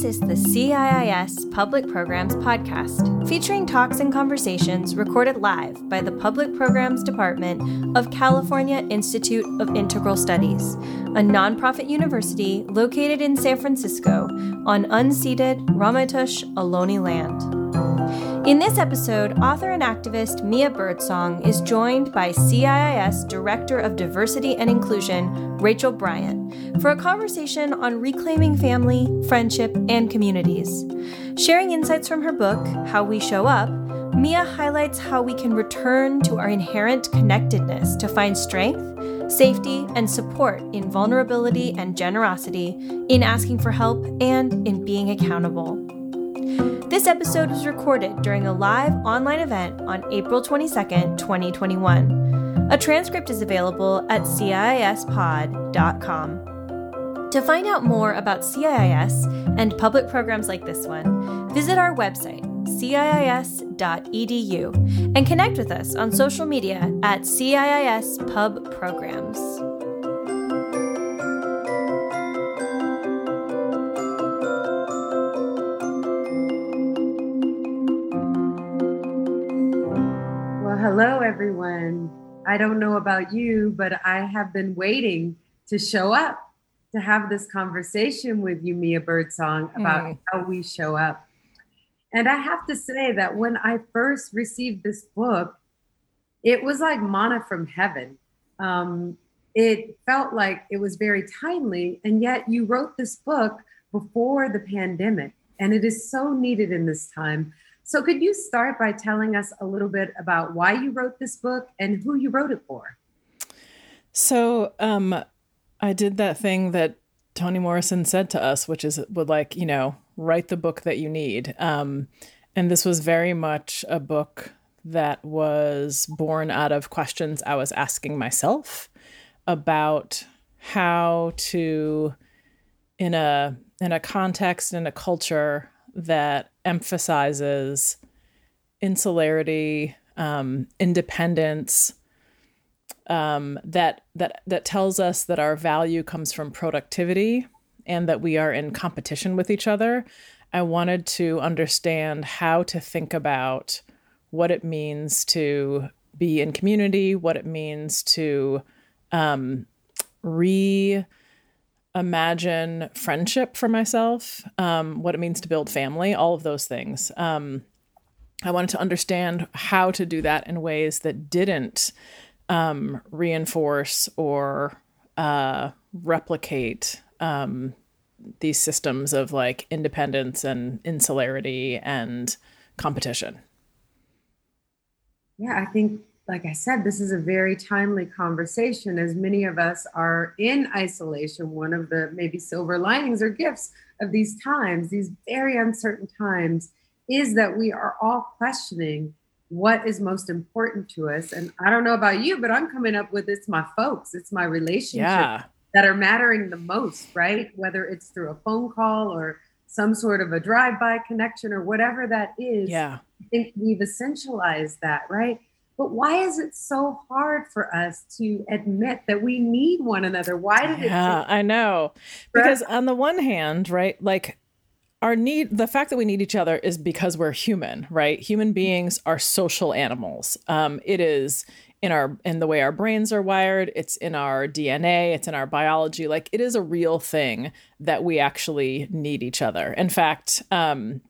This is the CIIS Public Programs Podcast, featuring talks and conversations recorded live by the Public Programs Department of California Institute of Integral Studies, a nonprofit university located in San Francisco on unceded Ramaytush Ohlone land. In this episode, author and activist Mia Birdsong is joined by CIIS Director of Diversity and Inclusion, Rachel Bryant, for a conversation on reclaiming family, friendship, and communities. Sharing insights from her book, How We Show Up, Mia highlights how we can return to our inherent connectedness to find strength, safety, and support in vulnerability and generosity, in asking for help, and in being accountable. This episode was recorded during a live online event on April 22nd, 2021. A transcript is available at CIISpod.com. To find out more about CIIS and public programs like this one, visit our website, ciis.edu, and connect with us on social media at CIIS Pub Programs. Hello, everyone. I don't know about you, but I have been waiting to show up to have this conversation with you, Mia Birdsong, about mm. how we show up. And I have to say that when I first received this book, it was like manna from heaven. Um, it felt like it was very timely, and yet you wrote this book before the pandemic, and it is so needed in this time. So, could you start by telling us a little bit about why you wrote this book and who you wrote it for? So, um, I did that thing that Toni Morrison said to us, which is would like, you know, write the book that you need. Um, and this was very much a book that was born out of questions I was asking myself about how to, in a in a context in a culture that emphasizes insularity, um, independence, um, that that that tells us that our value comes from productivity and that we are in competition with each other. I wanted to understand how to think about what it means to be in community, what it means to um, re imagine friendship for myself, um, what it means to build family, all of those things. Um, I wanted to understand how to do that in ways that didn't um, reinforce or uh, replicate um, these systems of like independence and insularity and competition. Yeah, I think like I said, this is a very timely conversation as many of us are in isolation. One of the maybe silver linings or gifts of these times, these very uncertain times, is that we are all questioning what is most important to us. And I don't know about you, but I'm coming up with it's my folks, it's my relationships yeah. that are mattering the most, right? Whether it's through a phone call or some sort of a drive by connection or whatever that is. Yeah. I think we've essentialized that, right? But why is it so hard for us to admit that we need one another? Why did it? Yeah, I know. Because on the one hand, right, like our need, the fact that we need each other is because we're human, right? Human beings are social animals. Um, it is in our in the way our brains are wired it's in our dna it's in our biology like it is a real thing that we actually need each other in fact um,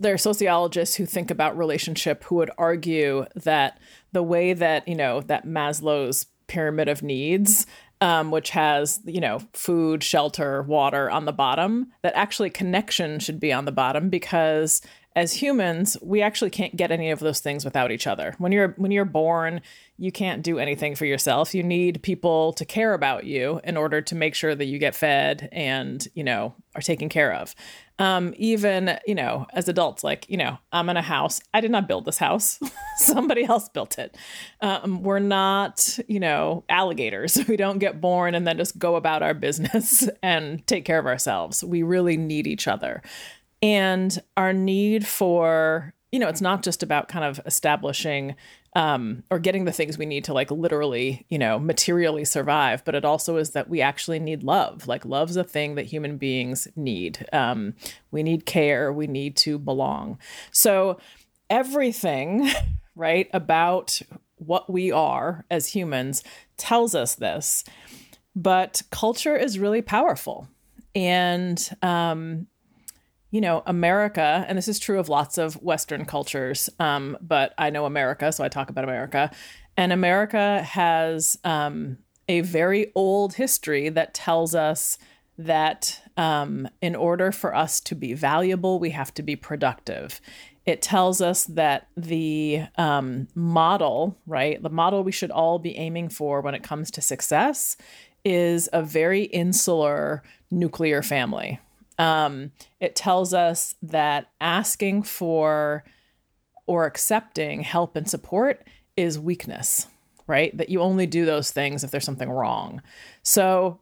there are sociologists who think about relationship who would argue that the way that you know that Maslow's pyramid of needs um, which has you know food shelter water on the bottom that actually connection should be on the bottom because as humans we actually can't get any of those things without each other. When you're when you're born you can't do anything for yourself. You need people to care about you in order to make sure that you get fed and you know are taken care of um, even you know as adults like you know i'm in a house. I did not build this house. Somebody else built it. Um, we're not you know alligators. We don't get born and then just go about our business and take care of ourselves. We really need each other. And our need for you know, it's not just about kind of establishing um, or getting the things we need to like literally, you know, materially survive, but it also is that we actually need love. Like, love's a thing that human beings need. Um, we need care, we need to belong. So, everything, right, about what we are as humans tells us this. But culture is really powerful. And, um, you know, America, and this is true of lots of Western cultures, um, but I know America, so I talk about America. And America has um, a very old history that tells us that um, in order for us to be valuable, we have to be productive. It tells us that the um, model, right, the model we should all be aiming for when it comes to success is a very insular nuclear family, um, it tells us that asking for or accepting help and support is weakness, right? That you only do those things if there's something wrong. So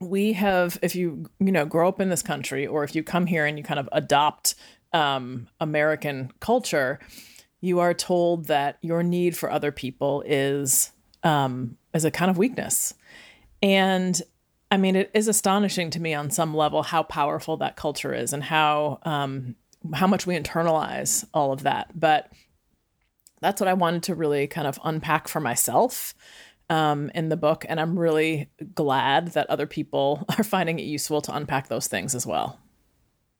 we have, if you you know grow up in this country, or if you come here and you kind of adopt um, American culture, you are told that your need for other people is um, is a kind of weakness, and I mean, it is astonishing to me on some level how powerful that culture is and how um, how much we internalize all of that. But that's what I wanted to really kind of unpack for myself um, in the book, and I'm really glad that other people are finding it useful to unpack those things as well.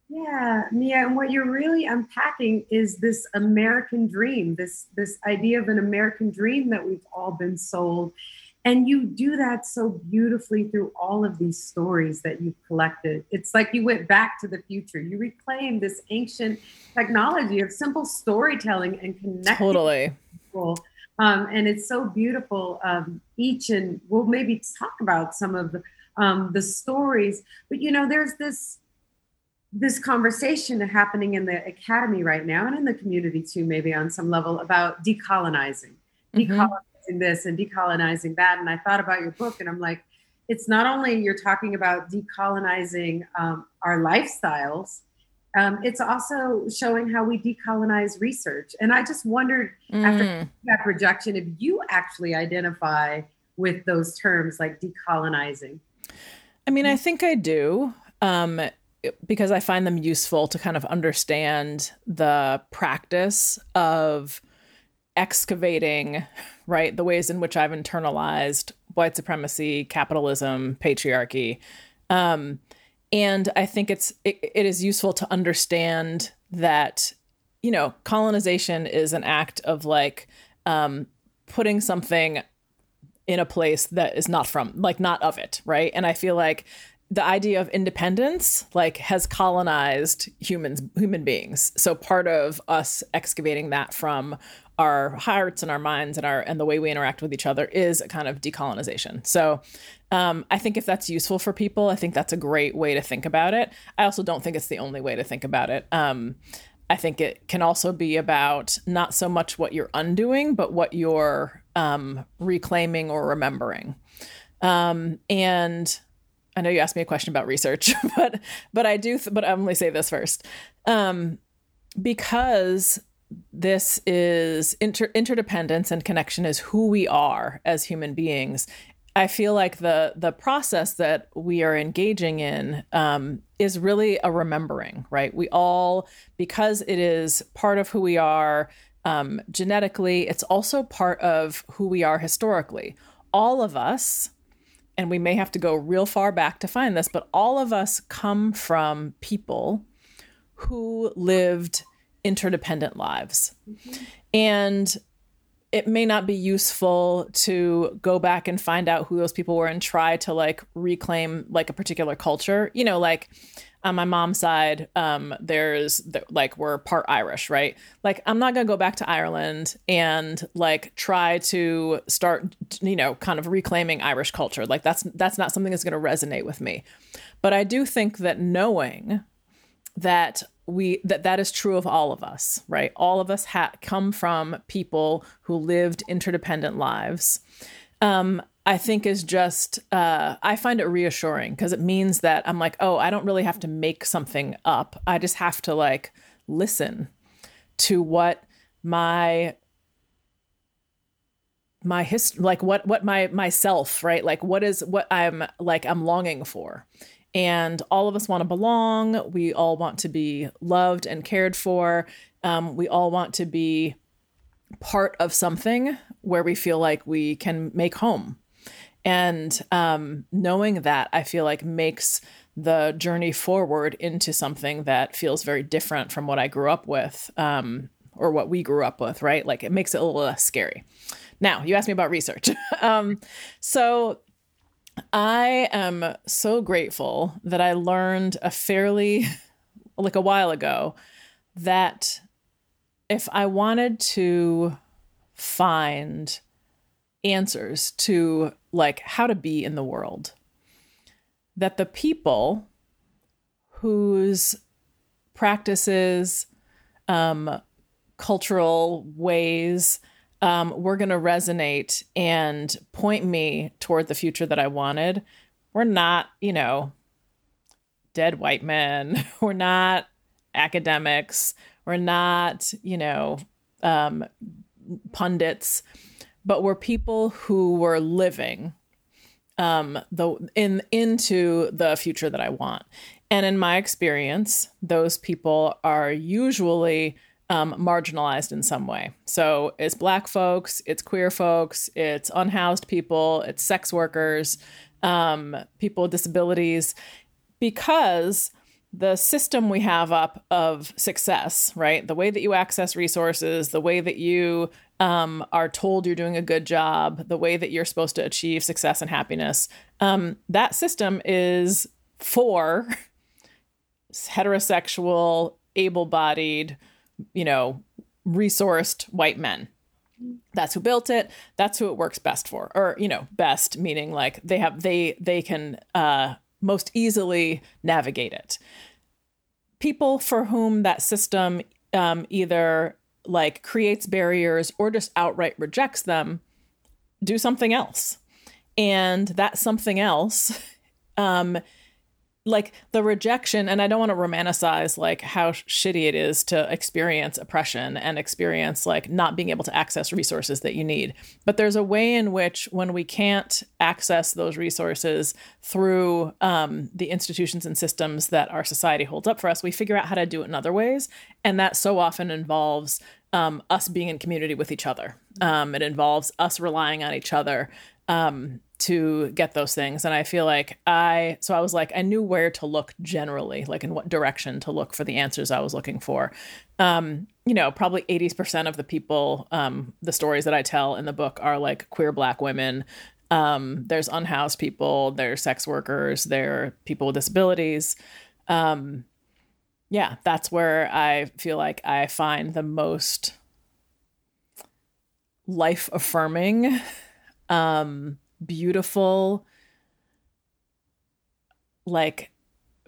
Yeah, Mia, and what you're really unpacking is this American dream, this this idea of an American dream that we've all been sold and you do that so beautifully through all of these stories that you've collected. It's like you went back to the future. You reclaimed this ancient technology of simple storytelling and connecting totally. people. Um, and it's so beautiful. Um, each and we'll maybe talk about some of the, um, the stories, but you know, there's this this conversation happening in the academy right now and in the community too, maybe on some level about decolonizing. Mm-hmm. Decolonizing this and decolonizing that. And I thought about your book and I'm like, it's not only you're talking about decolonizing um, our lifestyles, um, it's also showing how we decolonize research. And I just wondered mm. after that projection if you actually identify with those terms like decolonizing. I mean, I think I do. Um, because I find them useful to kind of understand the practice of excavating, right, the ways in which I've internalized white supremacy, capitalism, patriarchy. Um, and I think it's it, it is useful to understand that you know colonization is an act of like um, putting something in a place that is not from like not of it right and i feel like the idea of independence like has colonized humans human beings so part of us excavating that from our hearts and our minds and our and the way we interact with each other is a kind of decolonization. So um, I think if that's useful for people, I think that's a great way to think about it. I also don't think it's the only way to think about it. Um, I think it can also be about not so much what you're undoing, but what you're um, reclaiming or remembering. Um, and I know you asked me a question about research, but but I do. Th- but I'm to say this first, um, because this is inter- interdependence and connection is who we are as human beings. I feel like the the process that we are engaging in um, is really a remembering, right? We all, because it is part of who we are um, genetically, it's also part of who we are historically. All of us, and we may have to go real far back to find this, but all of us come from people who lived interdependent lives. Mm-hmm. And it may not be useful to go back and find out who those people were and try to like reclaim like a particular culture. You know, like on my mom's side, um, there's the, like we're part Irish, right? Like I'm not gonna go back to Ireland and like try to start, you know, kind of reclaiming Irish culture. Like that's that's not something that's gonna resonate with me. But I do think that knowing that we that that is true of all of us right all of us ha- come from people who lived interdependent lives um, i think is just uh, i find it reassuring because it means that i'm like oh i don't really have to make something up. I just have to like listen to what my my hist like what what my myself right? Like what is what i'm like i'm longing for. And all of us want to belong. We all want to be loved and cared for. Um, we all want to be part of something where we feel like we can make home and um, knowing that i feel like makes the journey forward into something that feels very different from what i grew up with um, or what we grew up with right like it makes it a little less scary now, you asked me about research. um, so I am so grateful that I learned a fairly, like a while ago, that if I wanted to find answers to like how to be in the world, that the people whose practices, um, cultural ways, um, were going to resonate and point me toward the future that I wanted. We're not, you know, dead white men. We're not academics. We're not, you know, um, pundits, but we're people who were living um, the in into the future that I want. And in my experience, those people are usually um, marginalized in some way. So it's black folks, it's queer folks, it's unhoused people, it's sex workers, um, people with disabilities, because the system we have up of success, right? The way that you access resources, the way that you um, are told you're doing a good job, the way that you're supposed to achieve success and happiness, um, that system is for heterosexual, able bodied, you know, resourced white men. That's who built it. That's who it works best for, or you know, best meaning like they have they they can uh, most easily navigate it. People for whom that system um, either like creates barriers or just outright rejects them do something else, and that something else um, like the rejection and i don't want to romanticize like how shitty it is to experience oppression and experience like not being able to access resources that you need. But there's a way in which when we can't access those resources through um, the institutions and systems that our society holds up for us we figure out how to do it in other ways and that so often involves um, us being in community with each other. Um, it involves us relying on each other. Um, to get those things. And I feel like I, so I was like, I knew where to look generally, like in what direction to look for the answers I was looking for. Um, you know, probably 80% of the people, um, the stories that I tell in the book are like queer black women. Um, there's unhoused people, there's sex workers, there are people with disabilities. Um, yeah, that's where I feel like I find the most life affirming um beautiful like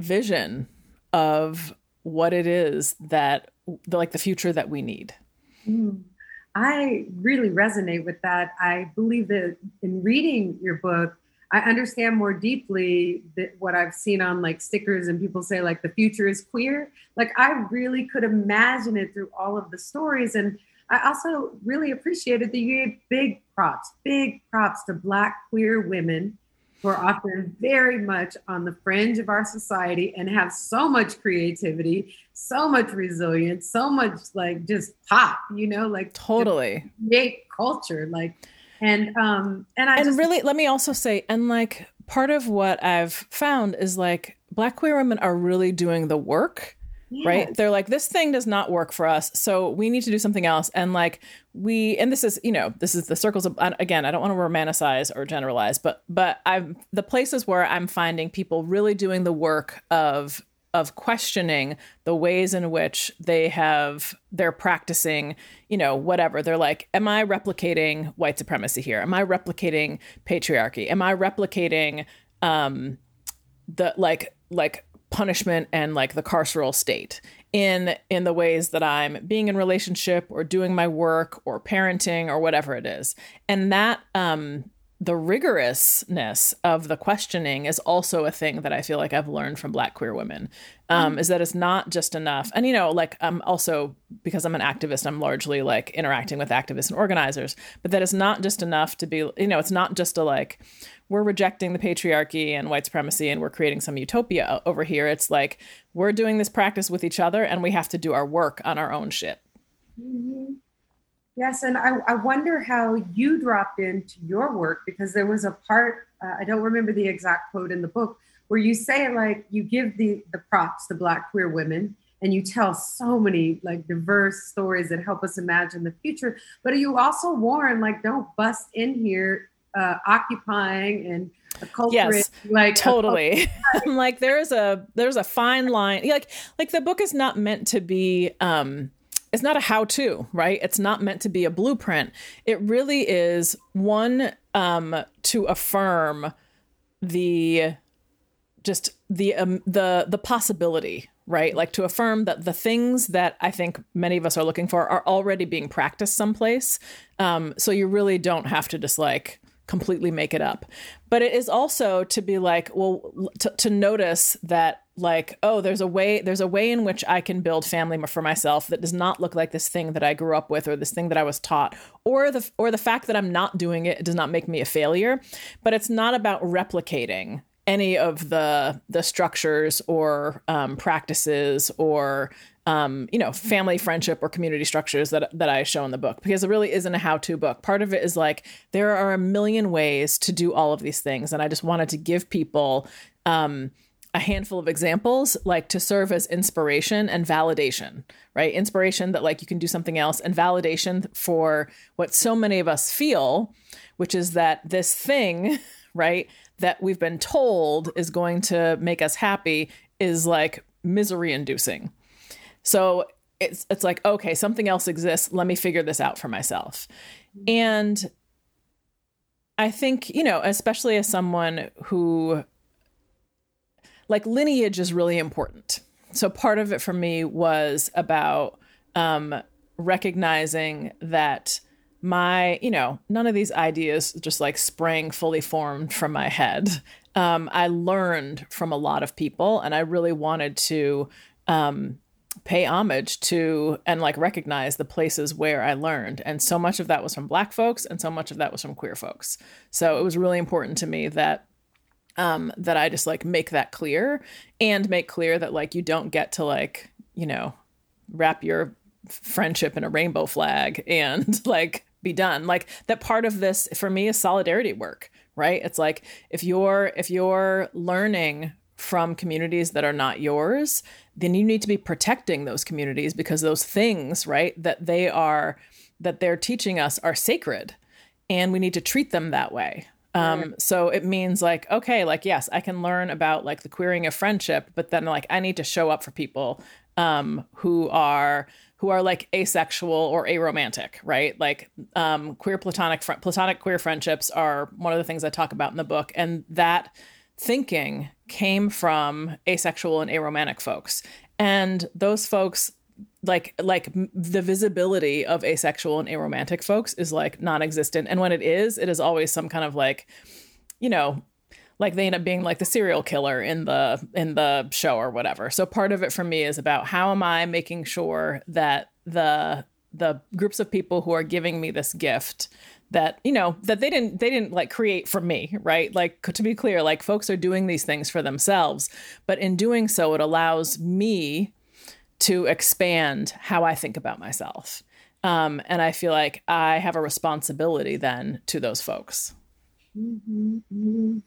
vision of what it is that like the future that we need. Mm. I really resonate with that. I believe that in reading your book, I understand more deeply that what I've seen on like stickers and people say like the future is queer. Like I really could imagine it through all of the stories. And I also really appreciated that you gave big props, big props to Black queer women who are often very much on the fringe of our society and have so much creativity, so much resilience, so much like just pop, you know, like totally. create culture, like and um and I and just, really let me also say and like part of what I've found is like Black queer women are really doing the work yeah. right they're like this thing does not work for us so we need to do something else. And like we and this is you know this is the circles of again i don't want to romanticize or generalize but but i'm the places where i'm finding people really doing the work of of questioning the ways in which they have they're practicing you know whatever. They're like am i replicating white supremacy here? Am i replicating patriarchy? Am i replicating um the like like punishment and like the carceral state in in the ways that I'm being in relationship or doing my work or parenting or whatever it is. And that um the rigorousness of the questioning is also a thing that I feel like I've learned from Black queer women. Um, mm. Is that it's not just enough, and you know, like I'm also because I'm an activist, I'm largely like interacting with activists and organizers, but that is not just enough to be, you know, it's not just a like we're rejecting the patriarchy and white supremacy and we're creating some utopia over here. It's like we're doing this practice with each other and we have to do our work on our own shit. Mm-hmm. Yes, and I, I, wonder how you dropped into your work because there was a part, uh, I don't remember the exact quote in the book, where you say like you give the the props to black queer women and you tell so many like diverse stories that help us imagine the future but you also warn like don't bust in here uh, occupying and yes like totally i'm like there's a there's a fine line like like the book is not meant to be um it's not a how to, right? It's not meant to be a blueprint. It really is one um, to affirm the just the um, the the possibility, right? Like to affirm that the things that I think many of us are looking for are already being practiced someplace. Um, so you really don't have to just like completely make it up. But it is also to be like, well, to, to notice that like oh there's a way there's a way in which i can build family for myself that does not look like this thing that i grew up with or this thing that i was taught or the or the fact that i'm not doing it does not make me a failure but it's not about replicating any of the the structures or um, practices or um, you know family friendship or community structures that that I show in the book because it really isn't a how to book. Part of it is like there are a million ways to do all of these things, and I just wanted to give people. Um, a handful of examples like to serve as inspiration and validation right inspiration that like you can do something else and validation for what so many of us feel which is that this thing right that we've been told is going to make us happy is like misery inducing. So it's it's like okay something else exists. Let me figure this out for myself. And i think you know especially as someone who like lineage is really important. So part of it for me was about um, recognizing that my, you know, none of these ideas just like sprang fully formed from my head. Um, I learned from a lot of people, and I really wanted to um, pay homage to and like recognize the places where I learned. And so much of that was from Black folks, and so much of that was from queer folks. So it was really important to me that um, that I just like make that clear and make clear that like you don't get to like, you know, wrap your friendship in a rainbow flag and like be done. Like that part of this for me is solidarity work, right? It's like if you're if you're learning from communities that are not yours, then you need to be protecting those communities because those things, right, that they are that they're teaching us are sacred and we need to treat them that way um, so it means like, okay, like, yes, I can learn about like the queering of friendship, but then like I need to show up for people um, who are who are like asexual or aromantic, right? Like um, queer platonic fr- platonic queer friendships are one of the things I talk about in the book, and that thinking came from asexual and aromantic folks, and those folks like like the visibility of asexual and aromantic folks is like non-existent and when it is it is always some kind of like you know like they end up being like the serial killer in the in the show or whatever so part of it for me is about how am i making sure that the the groups of people who are giving me this gift that you know that they didn't they didn't like create for me right like to be clear like folks are doing these things for themselves but in doing so it allows me to expand how I think about myself. Um, and I feel like I have a responsibility then to those folks. Mm-hmm, mm-hmm.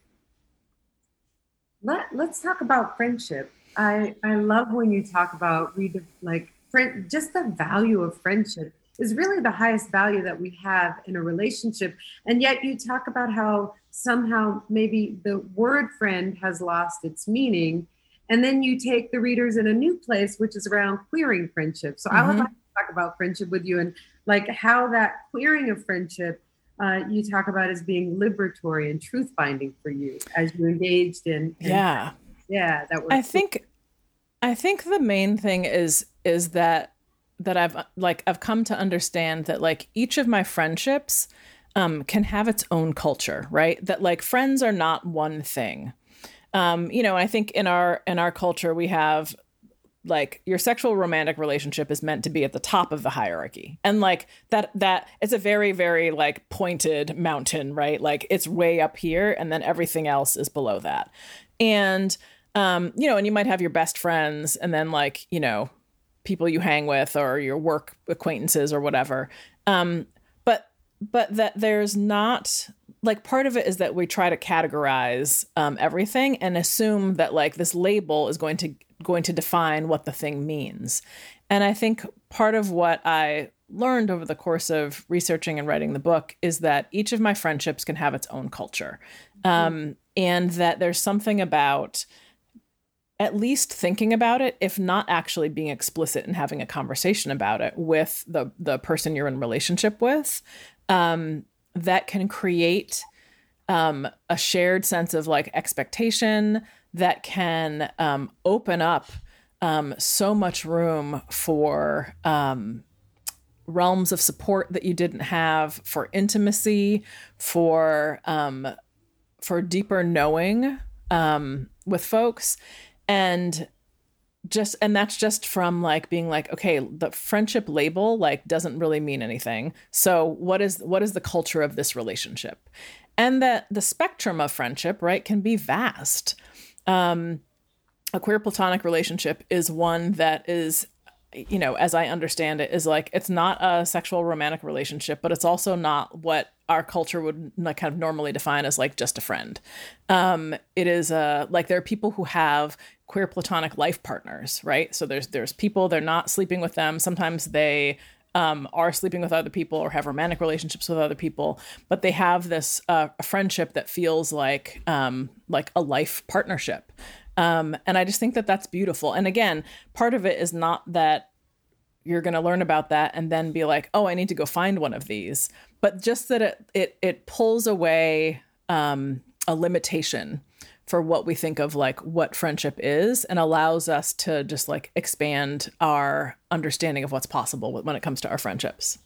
Let, let's talk about friendship. I, I love when you talk about like friend, just the value of friendship is really the highest value that we have in a relationship. And yet you talk about how somehow maybe the word friend has lost its meaning and then you take the readers in a new place, which is around queering friendship. So mm-hmm. I would mm-hmm. like to talk about friendship with you and like how that queering of friendship uh, you talk about as being liberatory and truth finding for you as you engaged in. in yeah. Yeah. That was I think, I think the main thing is, is that, that I've like, I've come to understand that like each of my friendships, um, can have its own culture, right? That like friends are not one thing. Um, you know, I think in our in our culture we have like your sexual romantic relationship is meant to be at the top of the hierarchy. And like that that it's a very very like pointed mountain right? Like it's way up here and then everything else is below that. And um you know and you might have your best friends and then like you know people you hang with or your work acquaintances or whatever. Um but but that there's not like part of it is that we try to categorize um, everything and assume that like this label is going to going to define what the thing means. And I think part of what I learned over the course of researching and writing the book is that each of my friendships can have its own culture. Um, and that there's something about at least thinking about it, if not actually being explicit and having a conversation about it with the the person you're in relationship with, um, that can create um, a shared sense of like expectation, that can um, open up um, so much room for um, realms of support that you didn't have, for intimacy, for um, for deeper knowing um, with folks, and just and that's just from like being like okay the friendship label like doesn't really mean anything. So what is what is the culture of this relationship? And that the spectrum of friendship right can be vast. Um, a queer platonic relationship is one that is you know as i understand it is like it's not a sexual romantic relationship but it's also not what our culture would like kind of normally define as like just a friend. Um it is uh like there are people who have queer platonic life partners right so there's there's people they're not sleeping with them sometimes they um, are sleeping with other people or have romantic relationships with other people, but they have this uh, friendship that feels like um, like a life partnership. Um, and I just think that that's beautiful. And again, part of it is not that you're going to learn about that and then be like, oh, I need to go find one of these, but just that it it it pulls away um, a limitation for what we think of like what friendship is and allows us to just like expand our understanding of what's possible when it comes to our friendships.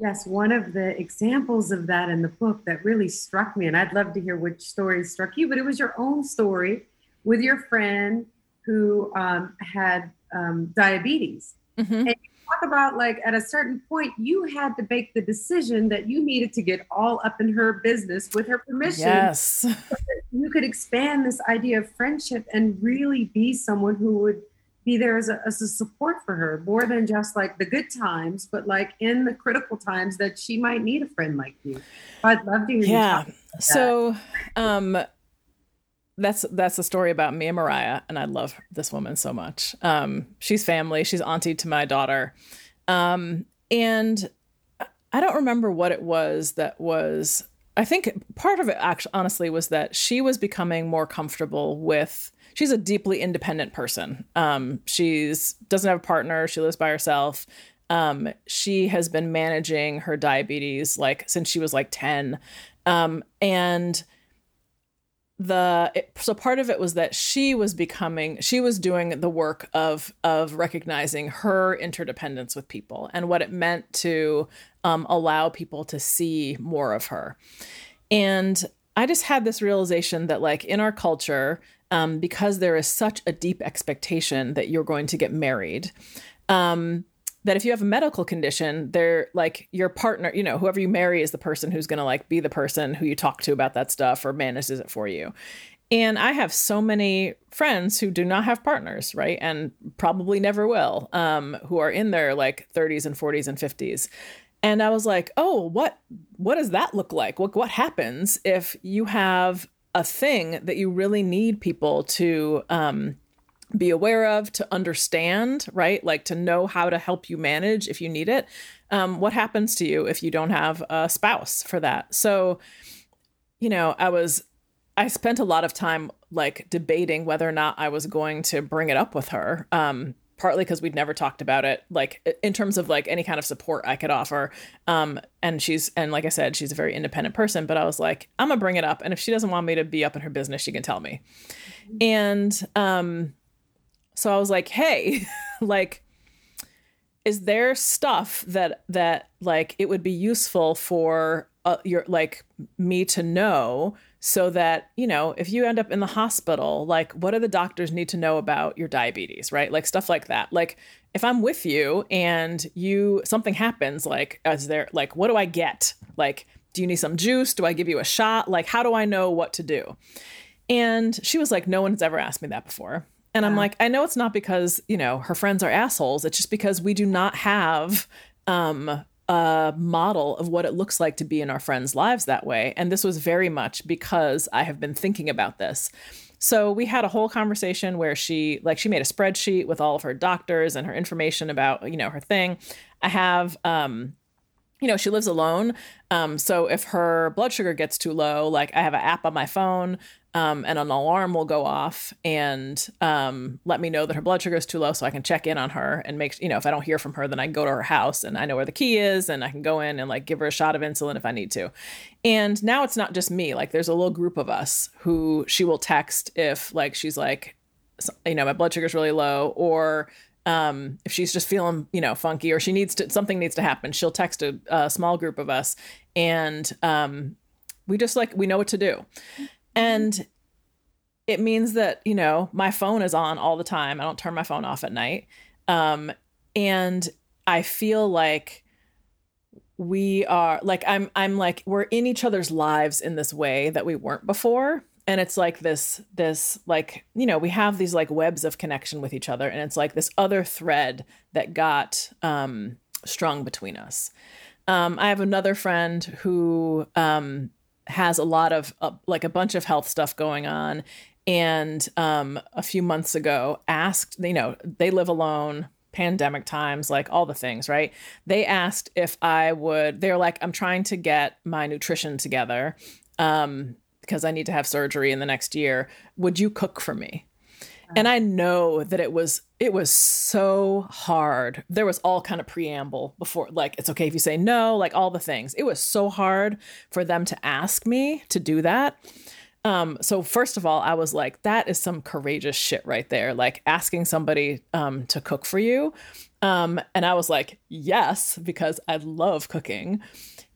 Yes, one of the examples of that in the book that really struck me, and I'd love to hear which story struck you, but it was your own story with your friend who um, had um, diabetes. Mm-hmm. And talk about like at a certain point you had to make the decision that you needed to get all up in her business with her permission yes. so you could expand this idea of friendship and really be someone who would be there as a, as a support for her more than just like the good times but like in the critical times that she might need a friend like you. I'd love to hear yeah. so um that's that's the story about me and Mariah, and I love this woman so much. Um, she's family. She's auntie to my daughter, um, and I don't remember what it was that was. I think part of it, actually, honestly, was that she was becoming more comfortable with. She's a deeply independent person. Um, she's doesn't have a partner. She lives by herself. Um, she has been managing her diabetes like since she was like ten, um, and the so part of it was that she was becoming she was doing the work of of recognizing her interdependence with people and what it meant to um, allow people to see more of her. And i just had this realization that like in our culture um, because there is such a deep expectation that you're going to get married um, that if you have a medical condition, they're like your partner, you know, whoever you marry is the person who's going to like be the person who you talk to about that stuff or manages it for you. And I have so many friends who do not have partners, right? And probably never will, um, who are in their like 30s and 40s and 50s. And I was like, oh, what what does that look like? What what happens if you have a thing that you really need people to um, be aware of, to understand, right? Like to know how to help you manage if you need it. Um, what happens to you if you don't have a spouse for that? So, you know, I was, I spent a lot of time like debating whether or not I was going to bring it up with her. Um, partly because we'd never talked about it like in terms of like any kind of support i could offer um and she's and like i said she's a very independent person but i was like i'm gonna bring it up and if she doesn't want me to be up in her business she can tell me and um so I was like, hey, like, is there stuff that that like it would be useful for uh, your like me to know so that you know if you end up in the hospital like what do the doctors need to know about your diabetes right? Like stuff like that. Like if i'm with you and you something happens like is there like what do i get? Like do you need some juice? Do i give you a shot? Like how do i know what to do? And she was like no one's ever asked me that before and I'm like, I know it's not because, you know, her friends are assholes. It's just because we do not have um, a model of what it looks like to be in our friends' lives that way. And this was very much because I have been thinking about this. So we had a whole conversation where she like she made a spreadsheet with all of her doctors and her information about, you know, her thing. I have um you know, she lives alone. Um, so if her blood sugar gets too low, like I have an app on my phone um, and an alarm will go off and um, let me know that her blood sugar is too low so I can check in on her and make, you know, if I don't hear from her, then I go to her house and I know where the key is and I can go in and like give her a shot of insulin if I need to. And now it's not just me, like there's a little group of us who she will text if like she's like, you know, my blood sugar is really low or um, if she's just feeling, you know, funky or she needs to, something needs to happen, she'll text a, a small group of us and um, we just like, we know what to do. And it means that, you know, my phone is on all the time. I don't turn my phone off at night. Um, and I feel like we are like I'm I'm like we're in each other's lives in this way that we weren't before and it's like this this like you know we have these like webs of connection with each other and it's like this other thread that got um strung between us. Um i have another friend who um has a lot of uh, like a bunch of health stuff going on and um, a few months ago asked you know they live alone pandemic times like all the things right? They asked if i would they're like i'm trying to get my nutrition together um, because i need to have surgery in the next year would you cook for me? And i know that it was it was so hard. There was all kind of preamble before like it's okay if you say no like all the things. It was so hard for them to ask me to do that. Um so first of all i was like that is some courageous shit right there like asking somebody um to cook for you. Um and i was like yes because i love cooking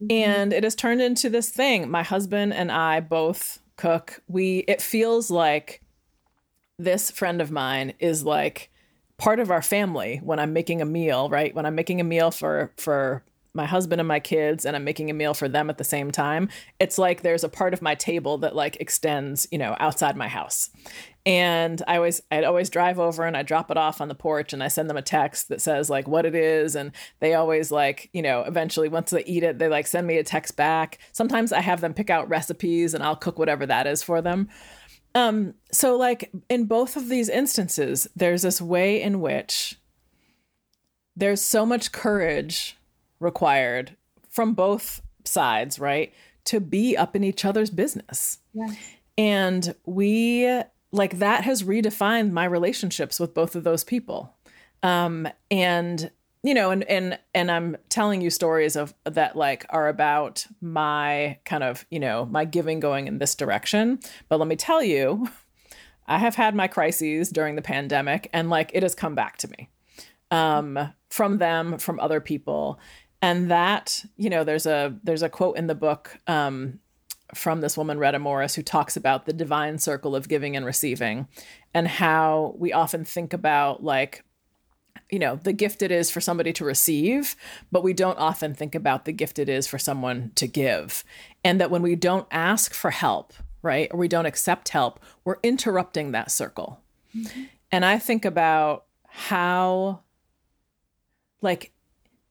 mm-hmm. and it has turned into this thing my husband and i both cook we it feels like this friend of mine is like part of our family when I'm making a meal, right? When I'm making a meal for for my husband and my kids and I'm making a meal for them at the same time, it's like there's a part of my table that like extends, you know, outside my house. And I always I'd always drive over and I drop it off on the porch and I send them a text that says like what it is and they always like, you know, eventually once they eat it, they like send me a text back. Sometimes I have them pick out recipes and I'll cook whatever that is for them. Um, so like in both of these instances, there's this way in which there's so much courage required from both sides, right? To be up in each other's business. Yeah. And we like that has redefined my relationships with both of those people. Um, and you know and and and i'm telling you stories of that like are about my kind of you know my giving going in this direction but let me tell you i have had my crises during the pandemic and like it has come back to me um from them from other people and that you know there's a there's a quote in the book um from this woman Retta Morris who talks about the divine circle of giving and receiving and how we often think about like you know the gift it is for somebody to receive but we don't often think about the gift it is for someone to give and that when we don't ask for help right or we don't accept help we're interrupting that circle mm-hmm. and i think about how like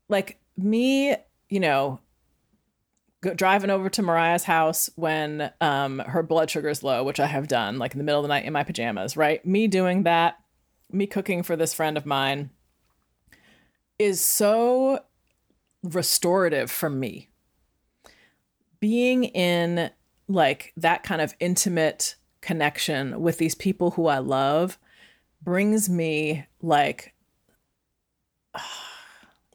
like me you know driving over to mariah's house when um her blood sugar is low which i have done like in the middle of the night in my pajamas right me doing that me cooking for this friend of mine is so restorative for me. Being in like that kind of intimate connection with these people who I love brings me like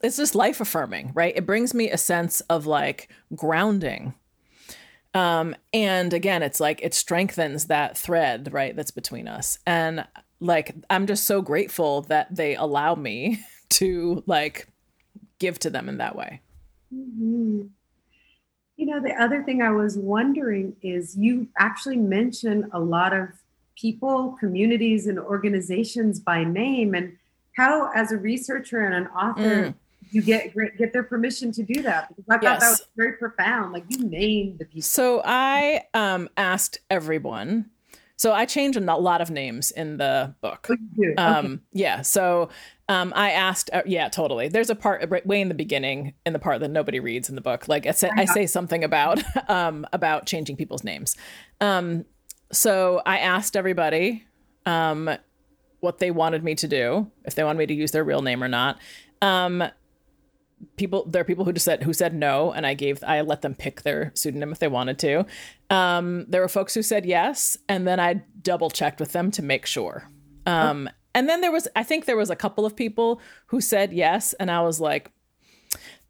it's just life affirming, right? It brings me a sense of like grounding. Um and again, it's like it strengthens that thread, right, that's between us. And like I'm just so grateful that they allow me to like give to them in that way. Mm-hmm. You know, the other thing I was wondering is you actually mention a lot of people, communities, and organizations by name, and how, as a researcher and an author, mm. You get get their permission to do that. Because I thought yes. that was very profound. Like you named the people. So I um, asked everyone. So I change a lot of names in the book. Oh, um, okay. Yeah. So um, I asked, uh, yeah, totally. There's a part right, way in the beginning, in the part that nobody reads in the book. Like I say, I say something about um, about changing people's names. Um, so I asked everybody um, what they wanted me to do, if they wanted me to use their real name or not. Um, people, there are people who just said who said no, and I gave I let them pick their pseudonym if they wanted to. Um, there were folks who said yes, and then I double checked with them to make sure. Um, oh and then there was, I think there was a couple of people who said yes. And I was like,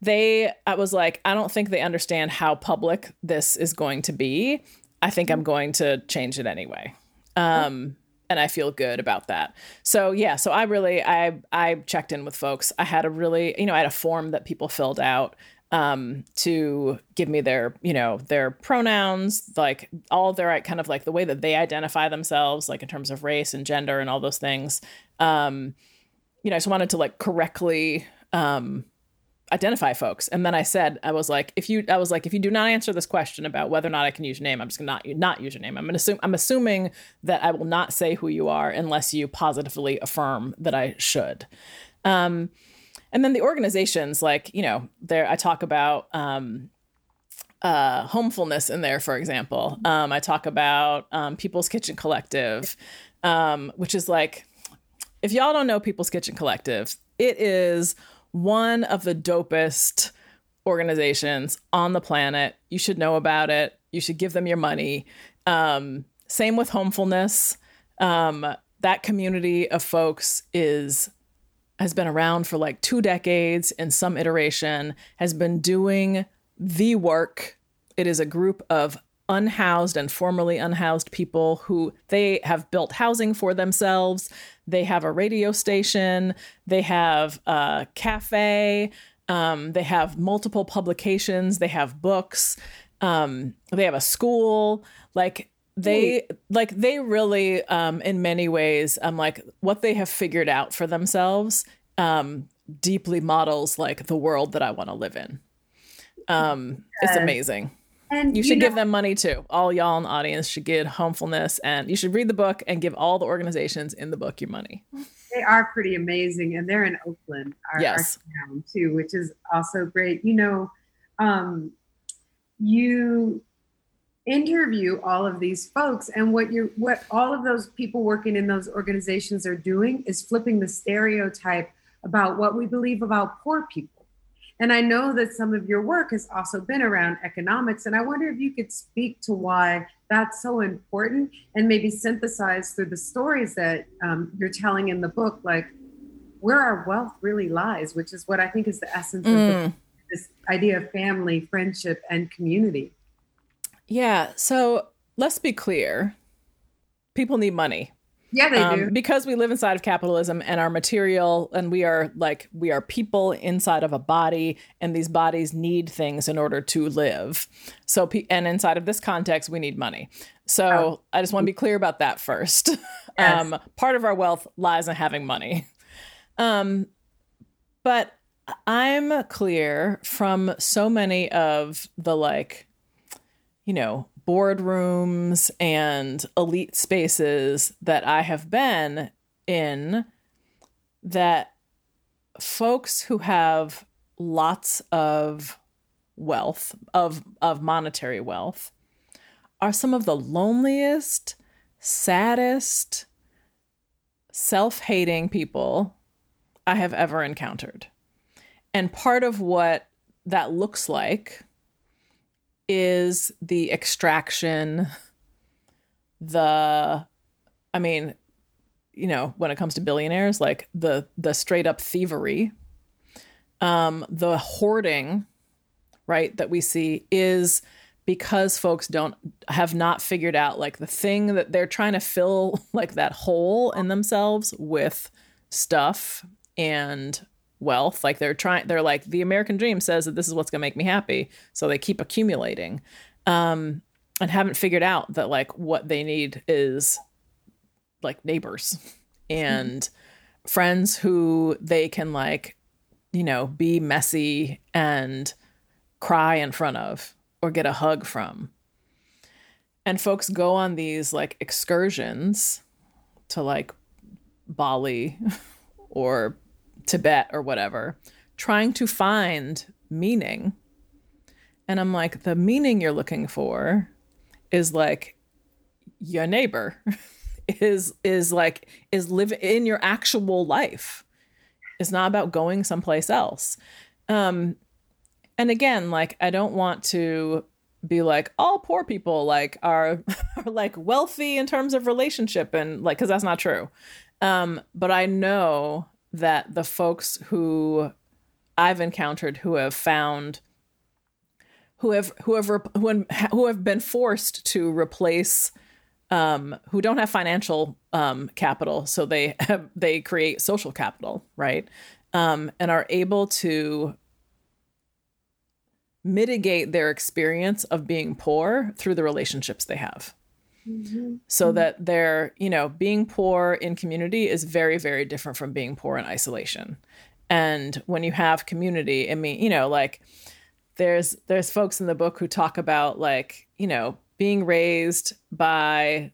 they, I was like, I don't think they understand how public this is going to be. I think I'm going to change it anyway. Um, and I feel good about that. So yeah, so I really I I checked in with folks. I had a really, you know, I had a form that people filled out um, to give me their, you know, their pronouns, like all their kind of like the way that they identify themselves, like in terms of race and gender and all those things. Um, you know, I just wanted to like correctly um, identify folks. And then I said, I was like, if you, I was like, if you do not answer this question about whether or not I can use your name, I'm just gonna not not use your name. I'm gonna assume, I'm assuming that I will not say who you are unless you positively affirm that I should. Um, and then the organizations like you know there i talk about um, uh, homefulness in there for example um, i talk about um, people's kitchen collective um, which is like if y'all don't know people's kitchen collective it is one of the dopest organizations on the planet you should know about it you should give them your money um, same with homefulness um, that community of folks is has been around for like two decades in some iteration, has been doing the work. It is a group of unhoused and formerly unhoused people who they have built housing for themselves. They have a radio station, they have a cafe, um, they have multiple publications, they have books, um, they have a school. Like they like they really um in many ways um like what they have figured out for themselves um deeply models like the world that I want to live in. Um it's amazing. And you should you know, give them money too. All y'all in the audience should get homefulness and you should read the book and give all the organizations in the book your money. They are pretty amazing and they're in Oakland, our, yes. our town too, which is also great. You know, um you interview all of these folks and what you what all of those people working in those organizations are doing is flipping the stereotype about what we believe about poor people and i know that some of your work has also been around economics and i wonder if you could speak to why that's so important and maybe synthesize through the stories that um, you're telling in the book like where our wealth really lies which is what i think is the essence mm. of the, mm. this idea of family friendship and community yeah. So let's be clear people need money. Yeah, they um, do. Because we live inside of capitalism and our material, and we are like, we are people inside of a body, and these bodies need things in order to live. So, and inside of this context, we need money. So, oh. I just want to be clear about that first. Yes. Um, part of our wealth lies in having money. Um, but I'm clear from so many of the like you know, boardrooms and elite spaces that I have been in that folks who have lots of wealth of of monetary wealth are some of the loneliest saddest self-hating people i have ever encountered. And part of what that looks like is the extraction, the, I mean, you know, when it comes to billionaires, like the the straight up thievery, um, the hoarding, right, that we see is because folks don't have not figured out like the thing that they're trying to fill like that hole in themselves with stuff and wealth. Like they're trying, they're like, the American dream says that this is what's going to make me happy. So they keep accumulating um, and haven't figured out that like what they need is like neighbors and mm-hmm. friends who they can like, you know, be messy and cry in front of or get a hug from. And folks go on these like excursions to like Bali or Tibet or whatever, trying to find meaning. And I'm like, the meaning you're looking for is like your neighbor is is like is live in your actual life. It's not about going someplace else. Um and again, like I don't want to be like all poor people like are, are like wealthy in terms of relationship and like because that's not true um but i know that the folks who i've encountered who have found who have who have who, have been forced to replace um, who don't have financial um, capital, so they have, they create social capital, right? Um, and are able to mitigate their experience of being poor through the relationships they have. Mm-hmm. So mm-hmm. that they're, you know, being poor in community is very, very different from being poor in isolation. And when you have community, I mean, you know, like there's there's folks in the book who talk about like, you know, being raised by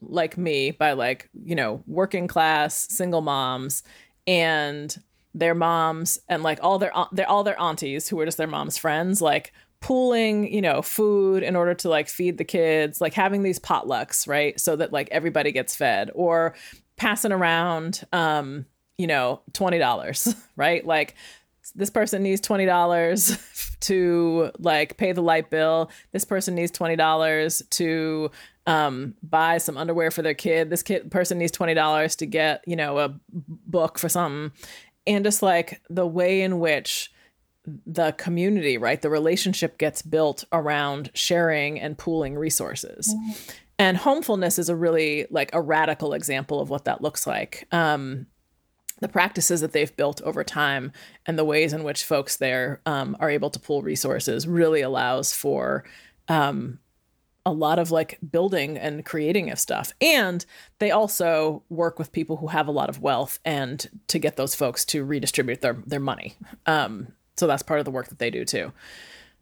like me, by like, you know, working class single moms and their moms and like all their their all their aunties who were just their mom's friends like pooling you know food in order to like feed the kids like having these potlucks right so that like everybody gets fed or passing around um you know $20 right? Like this person needs $20 to like pay the light bill. This person needs $20 to um, buy some underwear for their kid. This kid person needs $20 to get you know a book for something. And just like the way in which the community, right? The relationship gets built around sharing and pooling resources. Mm-hmm. And homefulness is a really like a radical example of what that looks like. Um, the practices that they've built over time and the ways in which folks there um, are able to pool resources really allows for um, a lot of like building and creating of stuff. And they also work with people who have a lot of wealth and to get those folks to redistribute their their money. Um, so that's part of the work that they do too.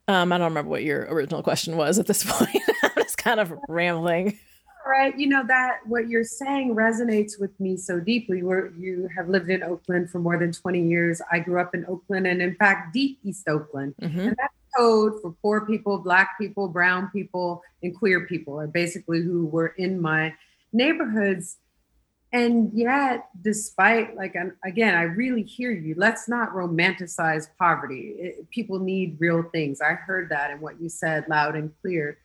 Um, I don't remember what your original question was at this point. I'm just kind of rambling. Right. You know, that what you're saying resonates with me so deeply. Where you have lived in Oakland for more than 20 years. I grew up in Oakland and, in fact, deep East Oakland. Mm-hmm. And that's code for poor people, black people, brown people, and queer people are basically who were in my neighborhoods. And yet, despite like again, I really hear you. Let's not romanticize poverty. It, people need real things. I heard that and what you said loud and clear.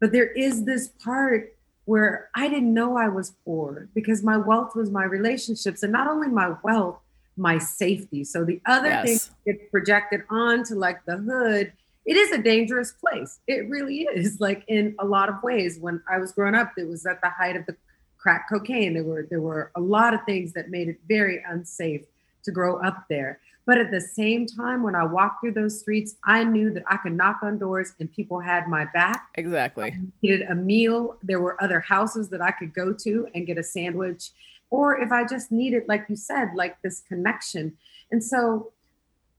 But there is this part where I didn't know I was poor because my wealth was my relationships, and not only my wealth, my safety. So the other yes. thing gets projected onto like the hood. It is a dangerous place. It really is. Like in a lot of ways. When I was growing up, it was at the height of the crack cocaine. There were there were a lot of things that made it very unsafe to grow up there. But at the same time, when I walked through those streets, I knew that I could knock on doors and people had my back. Exactly. I needed a meal. There were other houses that I could go to and get a sandwich or if I just needed, like you said, like this connection. And so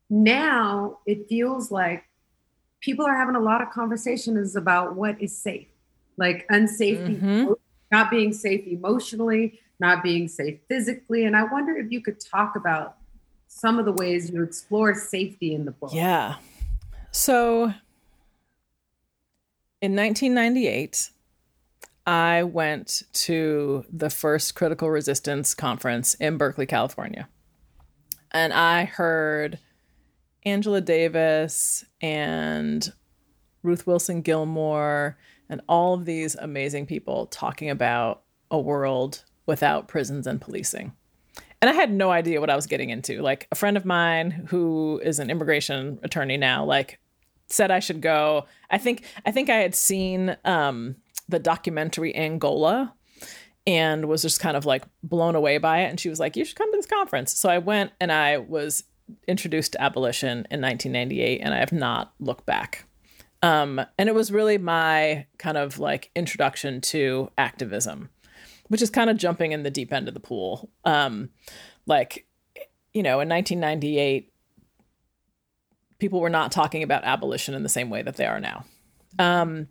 now it feels like people are having a lot of conversations about what is safe, like unsafety, mm-hmm. Not being safe emotionally, not being safe physically. And I wonder if you could talk about some of the ways you explore safety in the book. Yeah. So in 1998, I went to the first critical resistance conference in Berkeley, California. And I heard Angela Davis and Ruth Wilson Gilmore and all of these amazing people talking about a world without prisons and policing. And I had no idea what I was getting into. Like a friend of mine who is an immigration attorney now, like said I should go. I think I think I had seen um the documentary Angola. and was just kind of like blown away by it. And she was like, You should come to this conference. So I went and I was introduced to abolition in 1998, and I have not looked back. Um, and it was really my kind of like introduction to activism, which is kind of jumping in the deep end of the pool. Um, like, you know, in 1998, people were not talking about abolition in the same way that they are now. Um,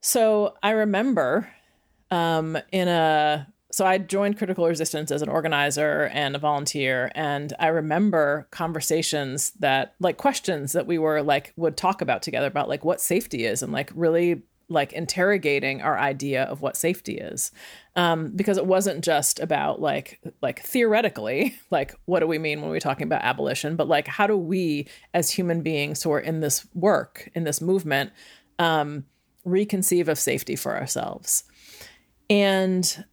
so I remember um, in a so I joined Critical Resistance as an organizer and a volunteer, and I remember conversations that like questions that we were like would talk about together about like what safety is and like really like interrogating our idea of what safety is. Um, because it wasn't just about like like theoretically like what do we mean when we're talking about abolition but like how do we as human beings who are in this work in this movement um, reconceive of safety for ourselves? And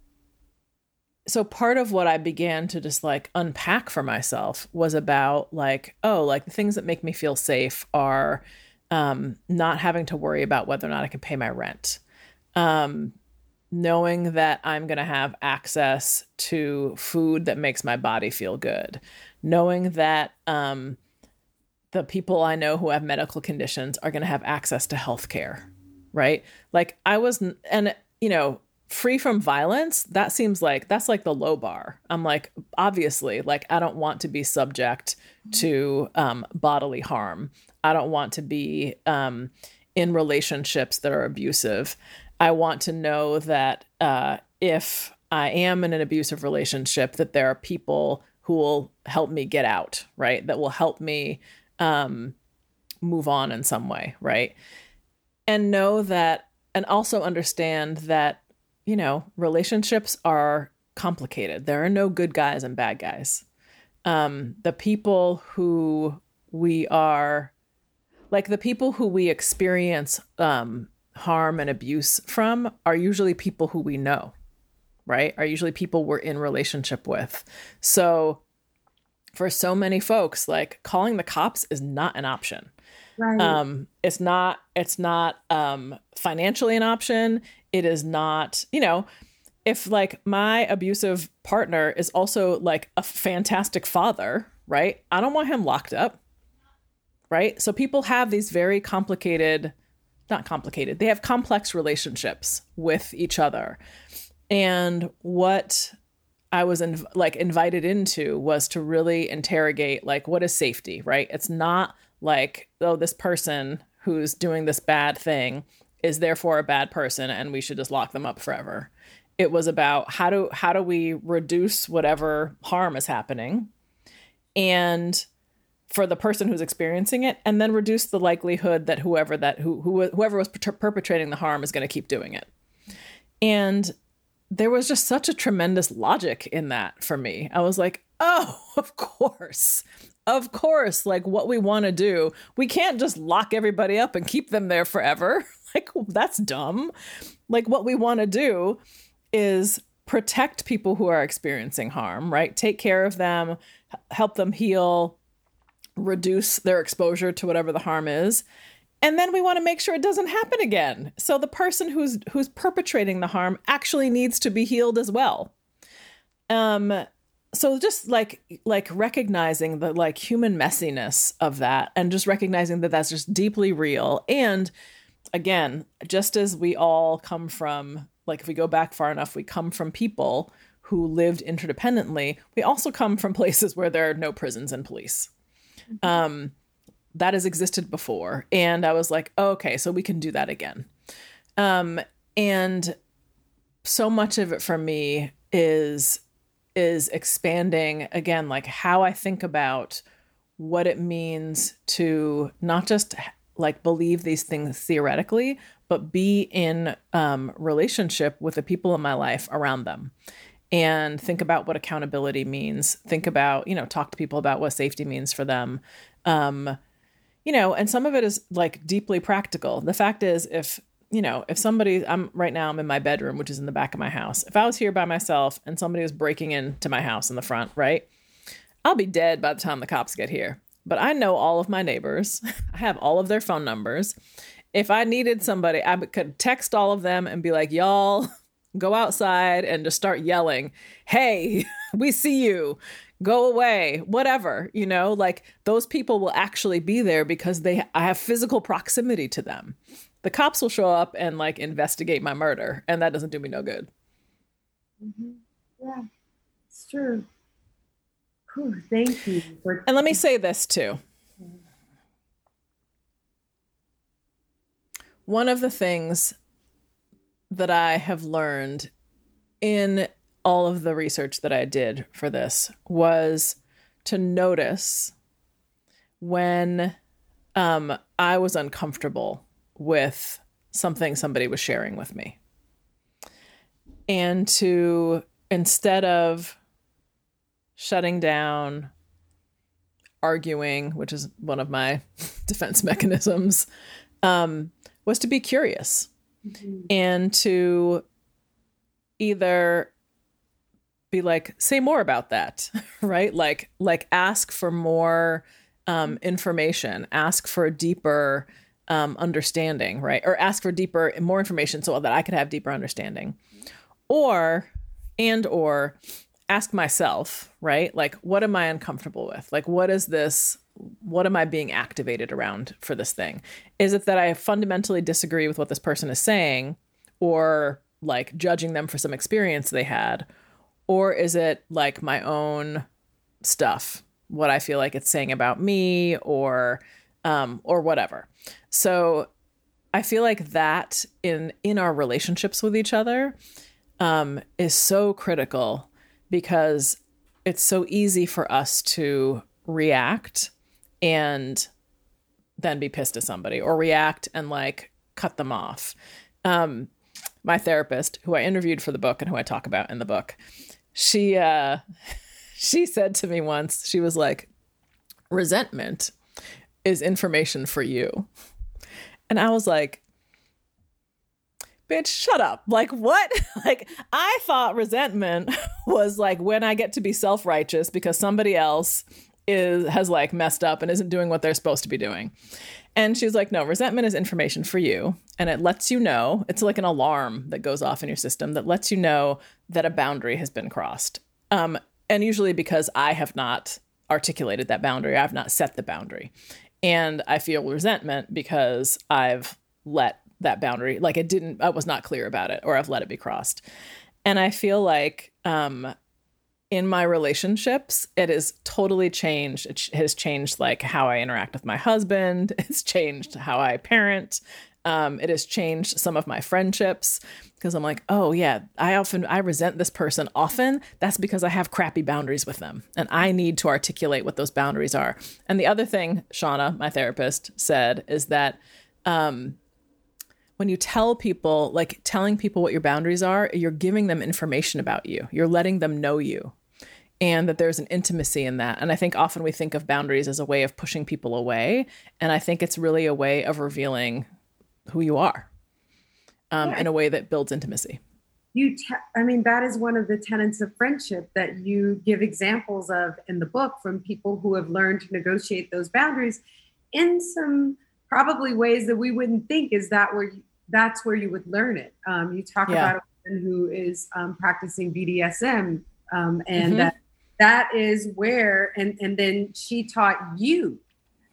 so part of what I began to just like unpack for myself was about like, oh, like the things that make me feel safe are um, not having to worry about whether or not I can pay my rent, um, knowing that I'm going to have access to food that makes my body feel good, knowing that um, the people I know who have medical conditions are going to have access to health care, right? Like I was, and you know, free from violence that seems like that's like the low bar. I'm like obviously like i don't want to be subject to um, bodily harm. I don't want to be um, in relationships that are abusive. I want to know that uh, if i am in an abusive relationship that there are people who will help me get out right? That will help me um, move on in some way right? And know that and also understand that you know, relationships are complicated. There are no good guys and bad guys. Um, the people who we are, like the people who we experience um, harm and abuse from, are usually people who we know, right? Are usually people we're in relationship with. So, for so many folks, like calling the cops is not an option. Right. Um, it's not. It's not um, financially an option it is not, you know, if like my abusive partner is also like a fantastic father, right? I don't want him locked up. Right? So people have these very complicated not complicated. They have complex relationships with each other. And what I was in, like invited into was to really interrogate like what is safety, right? It's not like oh this person who's doing this bad thing is therefore a bad person and we should just lock them up forever. It was about how do how do we reduce whatever harm is happening and for the person who's experiencing it and then reduce the likelihood that whoever that who, who whoever was per- perpetrating the harm is going to keep doing it. And there was just such a tremendous logic in that for me. I was like, "Oh, of course of course, like what we want to do, we can't just lock everybody up and keep them there forever. like, that's dumb. Like, what we want to do is protect people who are experiencing harm, right? Take care of them, help them heal, reduce their exposure to whatever the harm is. And then we want to make sure it doesn't happen again. So the person who's who's perpetrating the harm actually needs to be healed as well. Um so just like like recognizing the like human messiness of that and just recognizing that that's just deeply real and again just as we all come from like if we go back far enough we come from people who lived interdependently. We also come from places where there are no prisons and police. Mm-hmm. um that has existed before. And i was like oh, okay so we can do that again. Um and so much of it for me is is expanding again like how I think about what it means to not just like believe these things theoretically, but be in um, relationship with the people in my life around them and think about what accountability means. Think about, you know, talk to people about what safety means for them. Um, you know, and some of it is like deeply practical. The fact is, if you know, if somebody, I'm right now, I'm in my bedroom, which is in the back of my house. If I was here by myself and somebody was breaking into my house in the front, right, I'll be dead by the time the cops get here. But I know all of my neighbors, I have all of their phone numbers. If I needed somebody, I could text all of them and be like, y'all, go outside and just start yelling, Hey, we see you, go away, whatever, you know, like those people will actually be there because they I have physical proximity to them. The cops will show up and like investigate my murder, and that doesn't do me no good. Mm-hmm. Yeah, it's true. Thank you. For- and let me say this too. One of the things that I have learned in all of the research that I did for this was to notice when um, I was uncomfortable with something somebody was sharing with me. And to, instead of shutting down, arguing, which is one of my defense mechanisms, um, was to be curious mm-hmm. and to either be like say more about that right? Like like ask for more um, information ask for a deeper um, understanding right? Or ask for deeper more information so that i could have deeper understanding. Or and or ask myself right like what am i uncomfortable with like what is this what am I being activated around for this thing? Is it that I fundamentally disagree with what this person is saying or like judging them for some experience they had? Or is it like my own stuff, what I feel like it's saying about me or um or whatever. So I feel like that in in our relationships with each other um is so critical because it's so easy for us to react and then be pissed at somebody or react and like cut them off. Um, my therapist, who I interviewed for the book and who I talk about in the book, she uh, she said to me once, she was like, "Resentment is information for you," and I was like, bitch, shut up. Like, what? like, I thought resentment was like when I get to be self righteous because somebody else is has like messed up and isn't doing what they're supposed to be doing. And she's like, no, resentment is information for you. And it lets you know, it's like an alarm that goes off in your system that lets you know that a boundary has been crossed. Um, and usually because I have not articulated that boundary, I've not set the boundary. And I feel resentment because I've let that boundary, like it didn't, I was not clear about it or I've let it be crossed. And I feel like um, in my relationships, it has totally changed. It has changed like how I interact with my husband. It's changed how I parent. Um, it has changed some of my friendships because I'm like, oh yeah, I often I resent this person often. That's because I have crappy boundaries with them, and I need to articulate what those boundaries are. And the other thing, Shauna, my therapist, said is that um, when you tell people, like telling people what your boundaries are, you're giving them information about you. You're letting them know you and that there's an intimacy in that. And I think often we think of boundaries as a way of pushing people away. And I think it's really a way of revealing who you are um, yeah. in a way that builds intimacy. You, te- I mean, that is one of the tenets of friendship that you give examples of in the book from people who have learned to negotiate those boundaries in some probably ways that we wouldn't think is that where you, that's where you would learn it. Um, you talk yeah. about a woman who is um, practicing BDSM um, and mm-hmm. that that is where and and then she taught you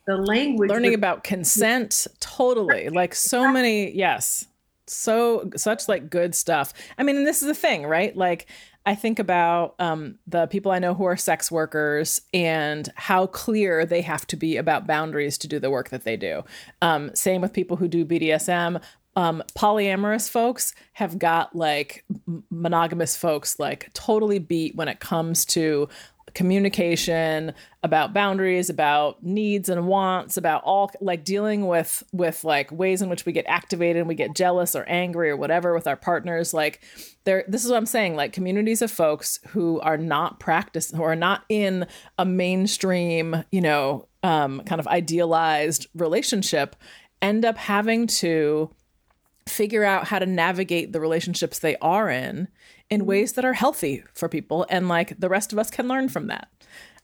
the language learning about consent totally. Like so many yes. So such like good stuff. I mean and this is the thing right? Like i think about um, the people i know who are sex workers and how clear they have to be about boundaries to do the work that they do. Um, same with people who do bdsm um, polyamorous folks have got like monogamous folks like totally beat when it comes to communication about boundaries about needs and wants about all like dealing with with like ways in which we get activated and we get jealous or angry or whatever with our partners. Like there this is what i'm saying like communities of folks who are not practice who are not in a mainstream you know um, kind of idealized relationship end up having to figure out how to navigate the relationships they are in in mm-hmm. ways that are healthy for people and like the rest of us can learn from that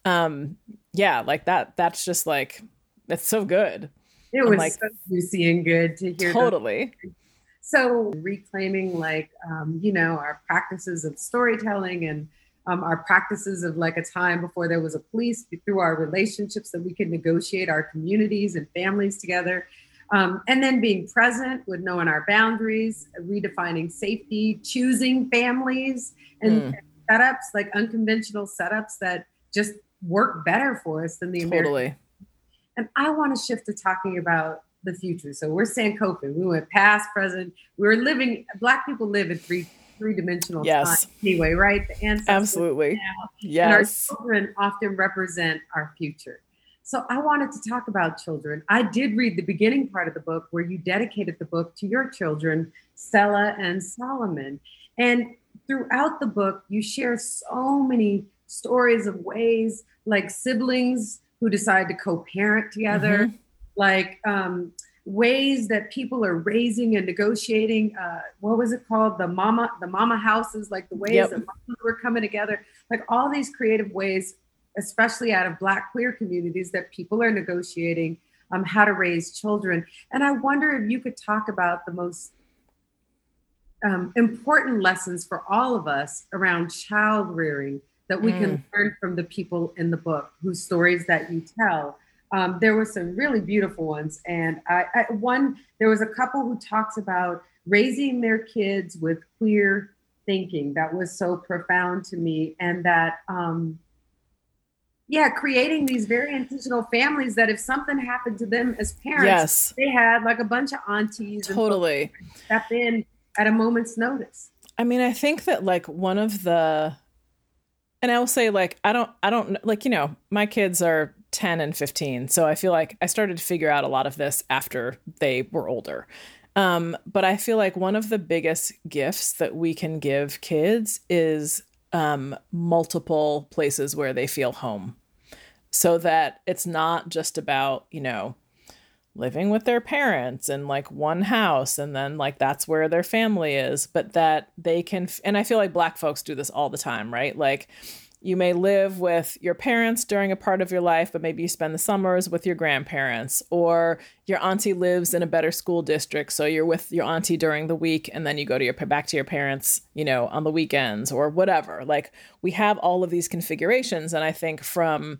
um yeah like that that's just like it's so good it was like, so juicy and good to hear totally So reclaiming like, um, you know, our practices of storytelling and um, our practices of like a time before there was a police through our relationships that we could negotiate our communities and families together. Um, and then being present with knowing our boundaries, redefining safety, choosing families and mm. setups, like unconventional setups that just work better for us than the totally. American. And I want to shift to talking about the future. So we're COVID. We went past, present. We are living. Black people live in three three dimensional yes. time anyway, right? The ancestors absolutely. Now, yes. And our children often represent our future. So I wanted to talk about children. I did read the beginning part of the book where you dedicated the book to your children, Stella and Solomon. And throughout the book, you share so many stories of ways like siblings who decide to co-parent together, mm-hmm. like um, ways that people are raising and negotiating. Uh, what was it called? The mama, the mama houses, like the ways yep. that mamas were coming together, like all these creative ways especially out of Black queer communities, that people are negotiating um, how to raise children. And I wonder if you could talk about the most um, important lessons for all of us around child rearing that we mm. can learn from the people in the book whose stories that you tell. Um, there were some really beautiful ones, and I, I, one there was a couple who talks about raising their kids with queer thinking. That was so profound to me, and that um, yeah, creating these very intentional families that if something happened to them as parents, yes. they had like a bunch of aunties totally step in at a moment's notice. I mean, I think that like one of the and I will say like I don't I don't like you know, my kids are 10 and 15, so I feel like I started to figure out a lot of this after they were older. Um, but I feel like one of the biggest gifts that we can give kids is um, multiple places where they feel home so that it's not just about, you know, living with their parents in like one house and then like that's where their family is, but that they can, and I feel like black folks do this all the time, right? Like, you may live with your parents during a part of your life, but maybe you spend the summers with your grandparents, or your auntie lives in a better school district, so you're with your auntie during the week, and then you go to your back to your parents, you know, on the weekends or whatever. Like we have all of these configurations, and I think from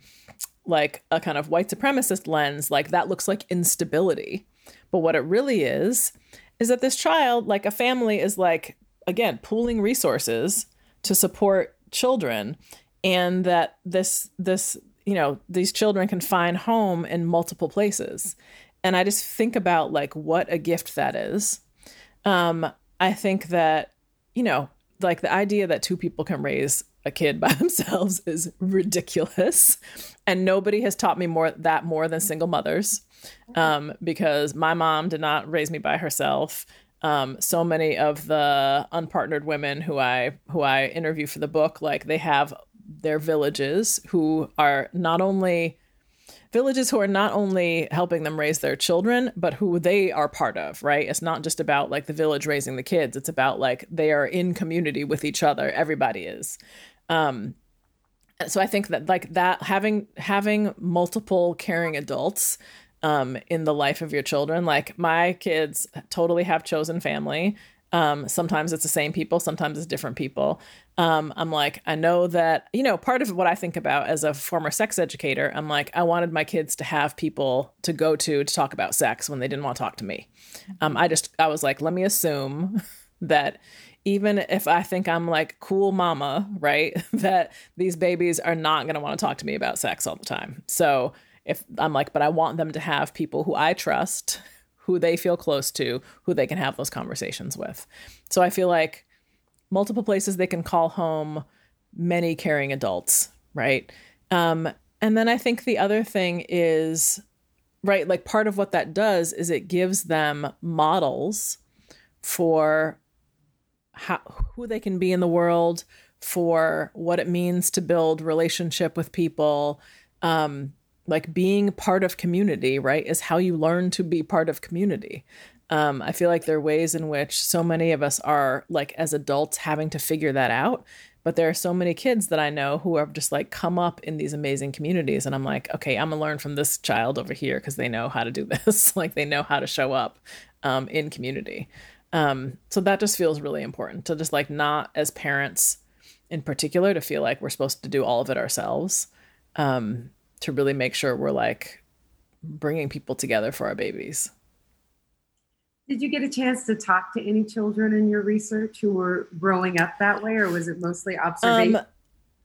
like a kind of white supremacist lens, like that looks like instability, but what it really is is that this child, like a family, is like again pooling resources to support children and that this this you know these children can find home in multiple places. And i just think about like what a gift that is. Um i think that you know like the idea that two people can raise a kid by themselves is ridiculous. And nobody has taught me more that more than single mothers. Um, because my mom did not raise me by herself. Um, so many of the unpartnered women who I who I interview for the book, like they have their villages who are not only villages who are not only helping them raise their children but who they are part of right? It's not just about like the village raising the kids. It's about like they are in community with each other. Everybody is. Um so i think that like that having having multiple caring adults um in the life of your children like my kids totally have chosen family um, sometimes it's the same people, sometimes it's different people. Um, I'm like, I know that, you know, part of what I think about as a former sex educator, I'm like, I wanted my kids to have people to go to to talk about sex when they didn't want to talk to me. Um, I just, I was like, let me assume that even if I think I'm like cool mama, right, that these babies are not going to want to talk to me about sex all the time. So if I'm like, but I want them to have people who I trust who they feel close to, who they can have those conversations with. So I feel like multiple places they can call home, many caring adults, right? Um, and then I think the other thing is, right, like part of what that does is it gives them models for how, who they can be in the world, for what it means to build relationship with people, um, like being part of community, right, is how you learn to be part of community. Um, I feel like there are ways in which so many of us are like as adults having to figure that out. But there are so many kids that I know who have just like come up in these amazing communities. And I'm like, okay, I'm gonna learn from this child over here because they know how to do this. like they know how to show up um, in community. Um, so that just feels really important to just like not as parents in particular to feel like we're supposed to do all of it ourselves. Um, to really make sure we're like bringing people together for our babies. Did you get a chance to talk to any children in your research who were growing up that way, or was it mostly observation? Um,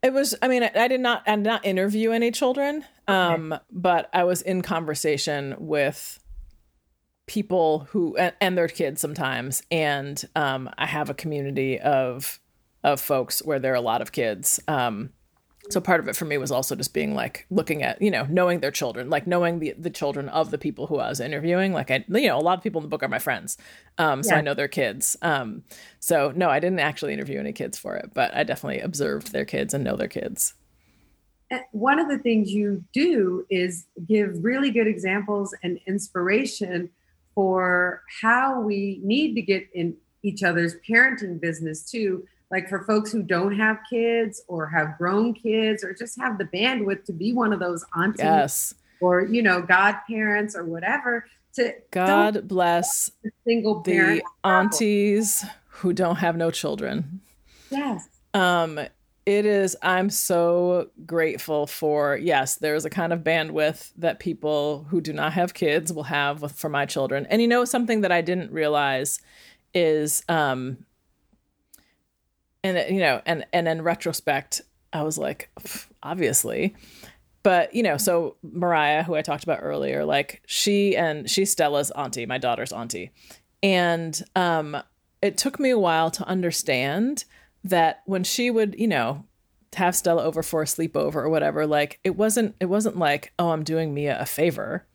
it was. I mean, I, I, did not. I did not interview any children, um, okay. but I was in conversation with people who and, and their kids sometimes, and um, I have a community of of folks where there are a lot of kids. Um, so part of it for me was also just being like looking at you know knowing their children like knowing the the children of the people who i was interviewing like i you know a lot of people in the book are my friends um so yeah. i know their kids um so no i didn't actually interview any kids for it but i definitely observed their kids and know their kids one of the things you do is give really good examples and inspiration for how we need to get in each other's parenting business too like for folks who don't have kids or have grown kids or just have the bandwidth to be one of those aunties yes. or you know godparents or whatever to god bless single the aunties who don't have no children. Yes. Um it is i'm so grateful for yes there's a kind of bandwidth that people who do not have kids will have with, for my children. And you know something that i didn't realize is um and you know and and in retrospect i was like obviously. But you know so mariah who i talked about earlier like she and she's stella's auntie my daughter's auntie. And um it took me a while to understand that when she would you know have stella over for a sleepover or whatever like it wasn't it wasn't like oh i'm doing mia a favor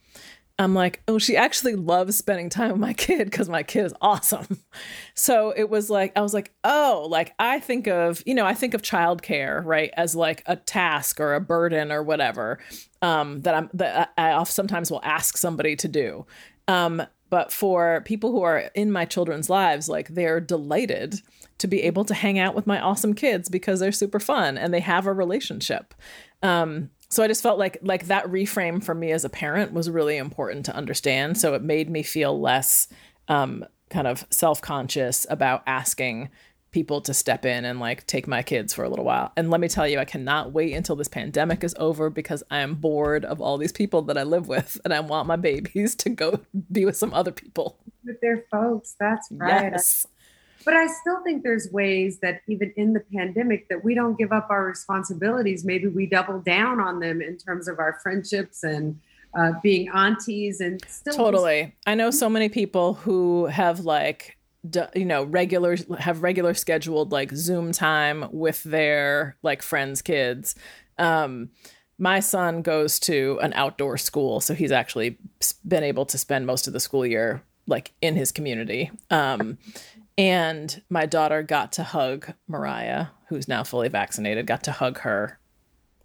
I'm like, oh, she actually loves spending time with my kid because my kid is awesome. So it was like, I was like, oh, like I think of, you know, I think of childcare, right, as like a task or a burden or whatever um, that I'm that I sometimes will ask somebody to do. Um, but for people who are in my children's lives, like they're delighted to be able to hang out with my awesome kids because they're super fun and they have a relationship. Um, so I just felt like like that reframe for me as a parent was really important to understand. So it made me feel less um, kind of self conscious about asking people to step in and like take my kids for a little while. And let me tell you, I cannot wait until this pandemic is over because I am bored of all these people that I live with and I want my babies to go be with some other people. With their folks. That's right. Yes. But I still think there's ways that even in the pandemic that we don't give up our responsibilities. Maybe we double down on them in terms of our friendships and uh, being aunties and still totally. I know so many people who have like you know regular have regular scheduled like Zoom time with their like friends' kids. Um, my son goes to an outdoor school, so he's actually been able to spend most of the school year like in his community. Um, and my daughter got to hug Mariah, who's now fully vaccinated, got to hug her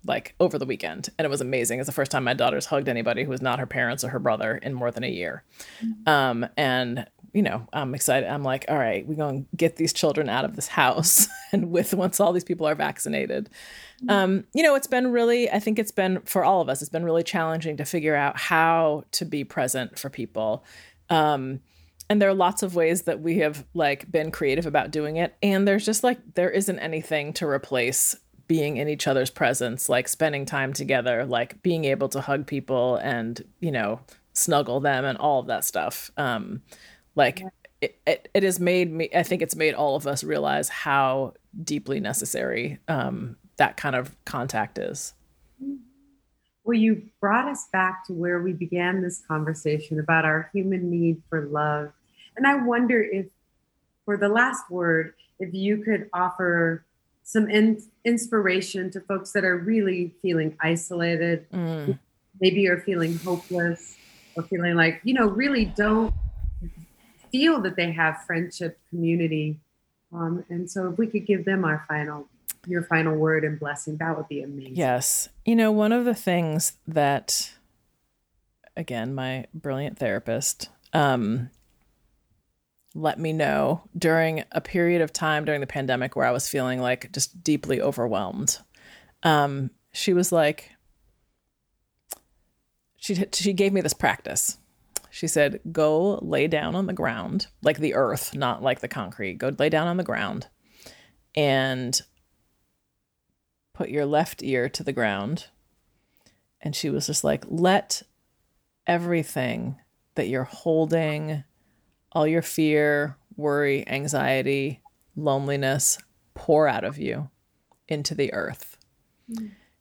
like over the weekend. And it was amazing. It's the first time my daughter's hugged anybody who was not her parents or her brother in more than a year. Mm-hmm. Um, and, you know, I'm excited. I'm like, all right, we're going to get these children out of this house. and with once all these people are vaccinated, mm-hmm. um, you know, it's been really, I think it's been for all of us, it's been really challenging to figure out how to be present for people. Um, and there are lots of ways that we have like been creative about doing it. And there's just like there isn't anything to replace being in each other's presence like spending time together like being able to hug people and you know snuggle them and all of that stuff. Um like it, it, it has made me i think it's made all of us realize how deeply necessary um that kind of contact is. Well, you brought us back to where we began this conversation about our human need for love and I wonder if, for the last word, if you could offer some in- inspiration to folks that are really feeling isolated, mm. maybe are feeling hopeless, or feeling like, you know, really don't feel that they have friendship, community. Um, and so if we could give them our final your final word and blessing that would be amazing yes you know one of the things that again my brilliant therapist um, let me know during a period of time during the pandemic where I was feeling like just deeply overwhelmed. Um, she was like, she she gave me this practice. she said, go lay down on the ground, like the earth, not like the concrete. Go lay down on the ground and put your left ear to the ground. And she was just like, let everything that you're holding, all your fear, worry, anxiety, loneliness, pour out of you into the earth.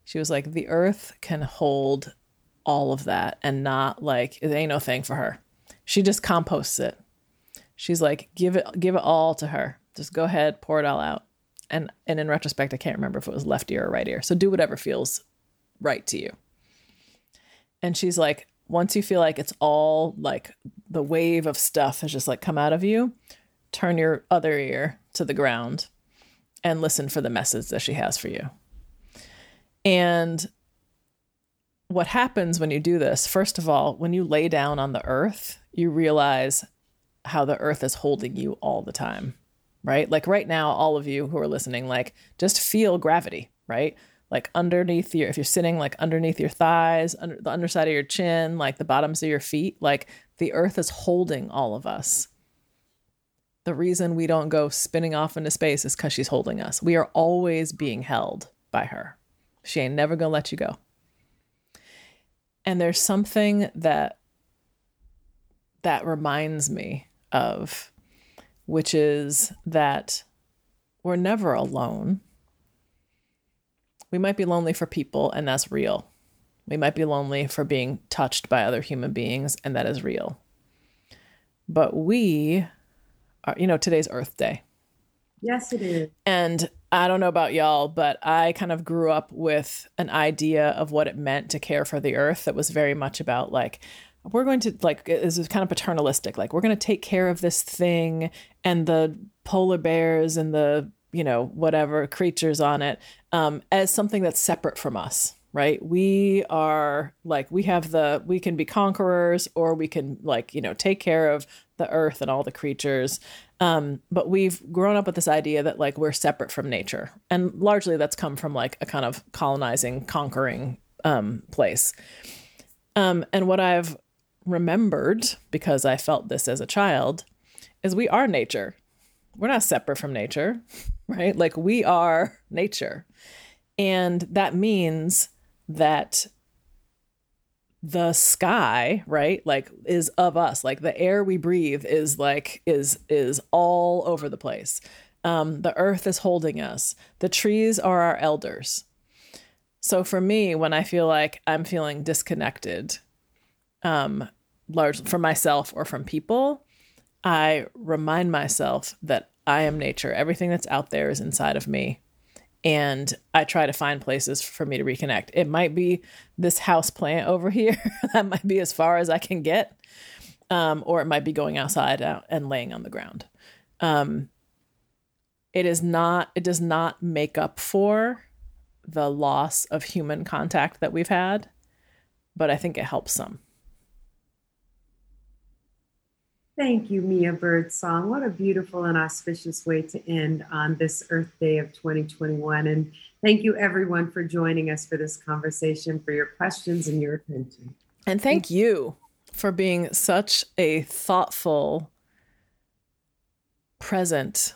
She was like, the earth can hold all of that and not like it ain't no thing for her. She just composts it. She's like, give it give it all to her. Just go ahead, pour it all out. And and in retrospect, I can't remember if it was left ear or right ear. So do whatever feels right to you. And she's like, once you feel like it's all like the wave of stuff has just like come out of you, turn your other ear to the ground and listen for the message that she has for you. And what happens when you do this, first of all, when you lay down on the earth, you realize how the earth is holding you all the time, right? Like right now, all of you who are listening, like just feel gravity, right? Like underneath your, if you're sitting like underneath your thighs, under the underside of your chin, like the bottoms of your feet, like the earth is holding all of us. The reason we don't go spinning off into space is because she's holding us. We are always being held by her. She ain't never gonna let you go. And there's something that that reminds me of, which is that we're never alone. We might be lonely for people, and that's real. We might be lonely for being touched by other human beings, and that is real. But we are, you know, today's Earth Day. Yes, it is. And I don't know about y'all, but I kind of grew up with an idea of what it meant to care for the earth that was very much about like, we're going to like this is kind of paternalistic like we're going to take care of this thing and the polar bears and the you know whatever creatures on it um, as something that's separate from us right? We are like we have the we can be conquerors or we can like you know take care of the earth and all the creatures. Um, but we've grown up with this idea that like we're separate from nature. And largely that's come from like a kind of colonizing conquering um, place. Um, and what i've remembered because i felt this as a child is we are nature we're not separate from nature right? Like we are nature. And that means that the sky right like is of us. Like the air we breathe is like is is all over the place. Um the earth is holding us. The trees are our elders. So for me when i feel like i'm feeling disconnected um largely from myself or from people i remind myself that i am nature everything that's out there is inside of me and I try to find places for me to reconnect. It might be this house plant over here. that might be as far as I can get. Um, or it might be going outside and laying on the ground. Um, it is not, it does not make up for the loss of human contact that we've had, but I think it helps some. Thank you, Mia Birdsong. What a beautiful and auspicious way to end on this Earth Day of 2021. And thank you, everyone, for joining us for this conversation, for your questions and your attention. And thank you for being such a thoughtful, present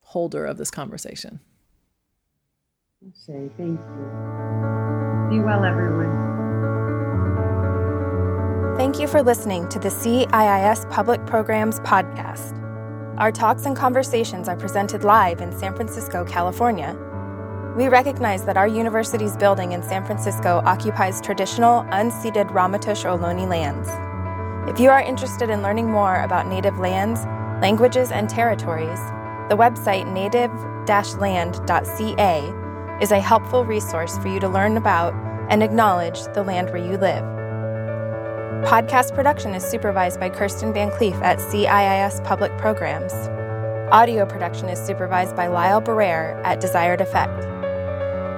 holder of this conversation. Shay, thank you. Be well, everyone. Thank you for listening to the CIIS Public Programs Podcast. Our talks and conversations are presented live in San Francisco, California. We recognize that our university's building in San Francisco occupies traditional, unceded Ramaytush Ohlone lands. If you are interested in learning more about Native lands, languages, and territories, the website native land.ca is a helpful resource for you to learn about and acknowledge the land where you live. Podcast production is supervised by Kirsten Van Cleef at CIIS Public Programs. Audio production is supervised by Lyle Barrere at Desired Effect.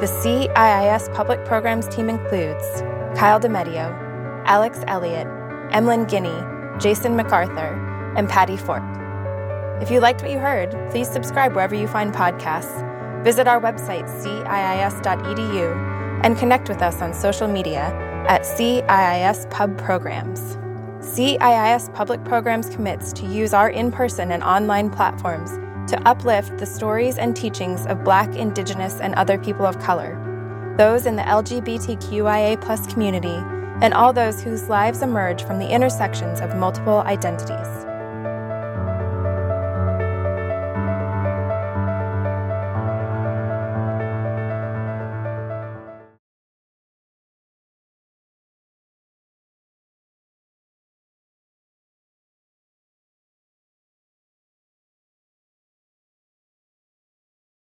The CIIS Public Programs team includes Kyle DeMedio, Alex Elliott, Emlyn Guinea, Jason MacArthur, and Patty Fort. If you liked what you heard, please subscribe wherever you find podcasts, visit our website, ciis.edu, and connect with us on social media at CIIS Pub Programs. CIIS Public Programs commits to use our in person and online platforms to uplift the stories and teachings of Black, Indigenous, and other people of color, those in the LGBTQIA community, and all those whose lives emerge from the intersections of multiple identities.